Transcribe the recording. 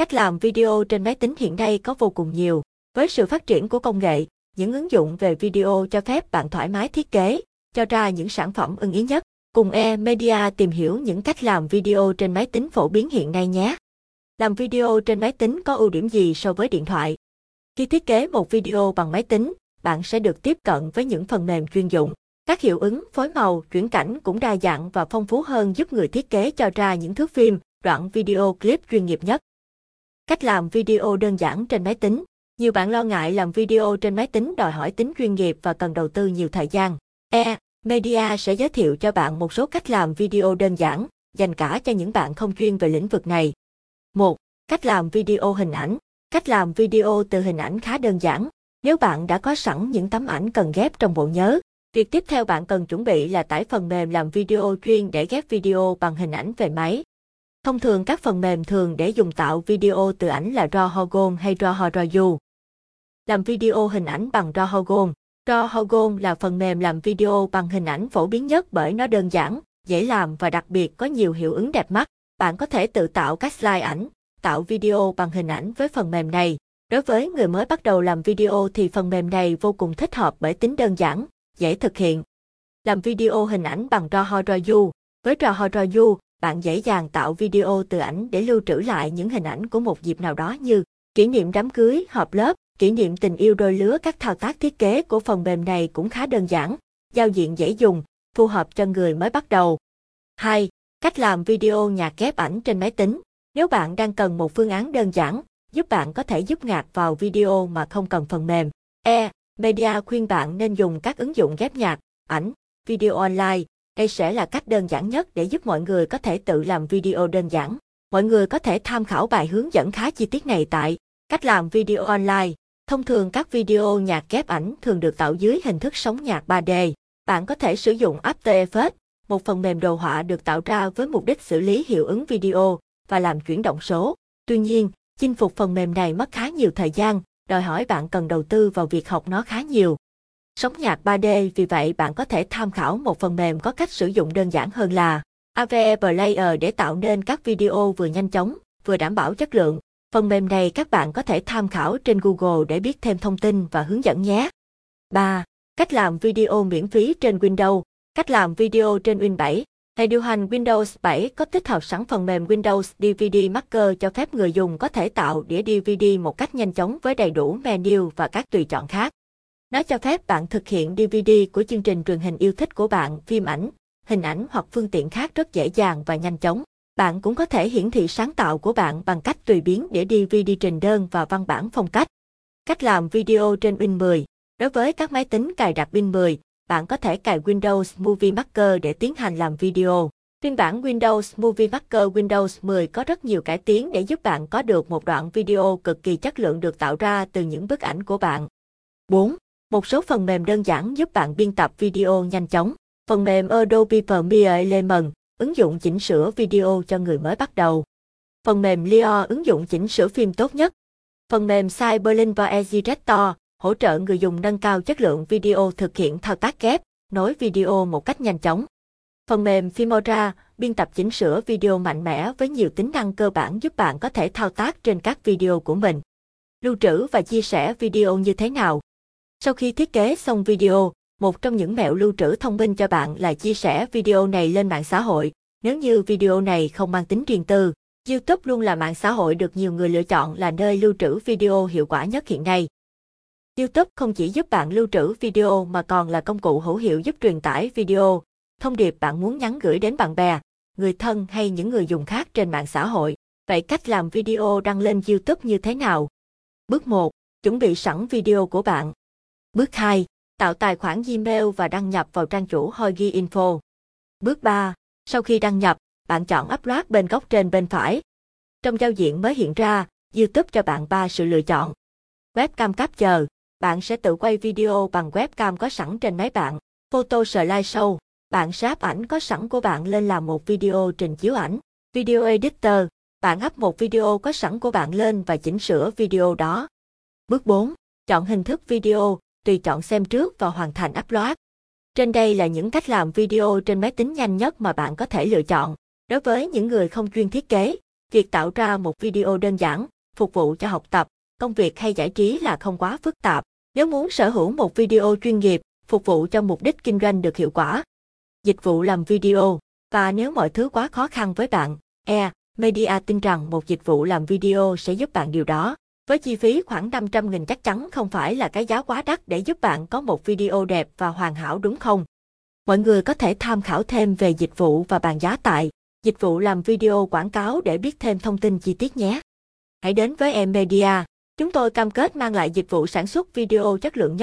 Cách làm video trên máy tính hiện nay có vô cùng nhiều. Với sự phát triển của công nghệ, những ứng dụng về video cho phép bạn thoải mái thiết kế, cho ra những sản phẩm ưng ý nhất. Cùng e-media tìm hiểu những cách làm video trên máy tính phổ biến hiện nay nhé. Làm video trên máy tính có ưu điểm gì so với điện thoại? Khi thiết kế một video bằng máy tính, bạn sẽ được tiếp cận với những phần mềm chuyên dụng. Các hiệu ứng, phối màu, chuyển cảnh cũng đa dạng và phong phú hơn giúp người thiết kế cho ra những thước phim, đoạn video clip chuyên nghiệp nhất. Cách làm video đơn giản trên máy tính. Nhiều bạn lo ngại làm video trên máy tính đòi hỏi tính chuyên nghiệp và cần đầu tư nhiều thời gian. E. Media sẽ giới thiệu cho bạn một số cách làm video đơn giản, dành cả cho những bạn không chuyên về lĩnh vực này. 1. Cách làm video hình ảnh. Cách làm video từ hình ảnh khá đơn giản. Nếu bạn đã có sẵn những tấm ảnh cần ghép trong bộ nhớ, việc tiếp theo bạn cần chuẩn bị là tải phần mềm làm video chuyên để ghép video bằng hình ảnh về máy. Thông thường các phần mềm thường để dùng tạo video từ ảnh là Drawhogon hay Drawhoroyu. Làm video hình ảnh bằng Drawhogon. Drawhogon là phần mềm làm video bằng hình ảnh phổ biến nhất bởi nó đơn giản, dễ làm và đặc biệt có nhiều hiệu ứng đẹp mắt. Bạn có thể tự tạo các slide ảnh, tạo video bằng hình ảnh với phần mềm này. Đối với người mới bắt đầu làm video thì phần mềm này vô cùng thích hợp bởi tính đơn giản, dễ thực hiện. Làm video hình ảnh bằng Drawhoroyu. Với Drawhoroyu, bạn dễ dàng tạo video từ ảnh để lưu trữ lại những hình ảnh của một dịp nào đó như kỷ niệm đám cưới, họp lớp, kỷ niệm tình yêu đôi lứa. Các thao tác thiết kế của phần mềm này cũng khá đơn giản, giao diện dễ dùng, phù hợp cho người mới bắt đầu. 2. Cách làm video nhạc ghép ảnh trên máy tính. Nếu bạn đang cần một phương án đơn giản, giúp bạn có thể giúp nhạc vào video mà không cần phần mềm. E. Media khuyên bạn nên dùng các ứng dụng ghép nhạc, ảnh, video online. Đây sẽ là cách đơn giản nhất để giúp mọi người có thể tự làm video đơn giản. Mọi người có thể tham khảo bài hướng dẫn khá chi tiết này tại Cách làm video online. Thông thường các video nhạc ghép ảnh thường được tạo dưới hình thức sóng nhạc 3D. Bạn có thể sử dụng After Effects, một phần mềm đồ họa được tạo ra với mục đích xử lý hiệu ứng video và làm chuyển động số. Tuy nhiên, chinh phục phần mềm này mất khá nhiều thời gian, đòi hỏi bạn cần đầu tư vào việc học nó khá nhiều. Sóng nhạc 3D vì vậy bạn có thể tham khảo một phần mềm có cách sử dụng đơn giản hơn là AVE Player để tạo nên các video vừa nhanh chóng, vừa đảm bảo chất lượng. Phần mềm này các bạn có thể tham khảo trên Google để biết thêm thông tin và hướng dẫn nhé. 3. Cách làm video miễn phí trên Windows. Cách làm video trên Win 7. Hệ điều hành Windows 7 có tích hợp sẵn phần mềm Windows DVD Maker cho phép người dùng có thể tạo đĩa DVD một cách nhanh chóng với đầy đủ menu và các tùy chọn khác. Nó cho phép bạn thực hiện DVD của chương trình truyền hình yêu thích của bạn, phim ảnh, hình ảnh hoặc phương tiện khác rất dễ dàng và nhanh chóng. Bạn cũng có thể hiển thị sáng tạo của bạn bằng cách tùy biến để DVD trình đơn và văn bản phong cách. Cách làm video trên Win 10 Đối với các máy tính cài đặt Win 10, bạn có thể cài Windows Movie Maker để tiến hành làm video. Phiên bản Windows Movie Maker Windows 10 có rất nhiều cải tiến để giúp bạn có được một đoạn video cực kỳ chất lượng được tạo ra từ những bức ảnh của bạn. 4. Một số phần mềm đơn giản giúp bạn biên tập video nhanh chóng. Phần mềm Adobe Premiere Elements, ứng dụng chỉnh sửa video cho người mới bắt đầu. Phần mềm Leo, ứng dụng chỉnh sửa phim tốt nhất. Phần mềm Cyberlink và Editor, hỗ trợ người dùng nâng cao chất lượng video thực hiện thao tác ghép, nối video một cách nhanh chóng. Phần mềm Filmora, biên tập chỉnh sửa video mạnh mẽ với nhiều tính năng cơ bản giúp bạn có thể thao tác trên các video của mình. Lưu trữ và chia sẻ video như thế nào? Sau khi thiết kế xong video, một trong những mẹo lưu trữ thông minh cho bạn là chia sẻ video này lên mạng xã hội. Nếu như video này không mang tính riêng tư, YouTube luôn là mạng xã hội được nhiều người lựa chọn là nơi lưu trữ video hiệu quả nhất hiện nay. YouTube không chỉ giúp bạn lưu trữ video mà còn là công cụ hữu hiệu giúp truyền tải video, thông điệp bạn muốn nhắn gửi đến bạn bè, người thân hay những người dùng khác trên mạng xã hội. Vậy cách làm video đăng lên YouTube như thế nào? Bước 1. Chuẩn bị sẵn video của bạn. Bước 2. Tạo tài khoản Gmail và đăng nhập vào trang chủ Hoigi Info. Bước 3. Sau khi đăng nhập, bạn chọn Upload bên góc trên bên phải. Trong giao diện mới hiện ra, YouTube cho bạn ba sự lựa chọn. Webcam Capture, bạn sẽ tự quay video bằng webcam có sẵn trên máy bạn. Photo Slideshow, bạn sẽ áp ảnh có sẵn của bạn lên làm một video trình chiếu ảnh. Video Editor, bạn áp một video có sẵn của bạn lên và chỉnh sửa video đó. Bước 4. Chọn hình thức video, tùy chọn xem trước và hoàn thành upload. Trên đây là những cách làm video trên máy tính nhanh nhất mà bạn có thể lựa chọn. Đối với những người không chuyên thiết kế, Việc tạo ra một video đơn giản, phục vụ cho học tập, công việc hay giải trí là không quá phức tạp. Nếu muốn sở hữu một video chuyên nghiệp, phục vụ cho mục đích kinh doanh được hiệu quả. Dịch vụ làm video, và nếu mọi thứ quá khó khăn với bạn, E, Media tin rằng một dịch vụ làm video sẽ giúp bạn điều đó. Với chi phí khoảng 500.000 chắc chắn không phải là cái giá quá đắt để giúp bạn có một video đẹp và hoàn hảo đúng không? Mọi người có thể tham khảo thêm về dịch vụ và bàn giá tại dịch vụ làm video quảng cáo để biết thêm thông tin chi tiết nhé. Hãy đến với Emedia. Chúng tôi cam kết mang lại dịch vụ sản xuất video chất lượng nhất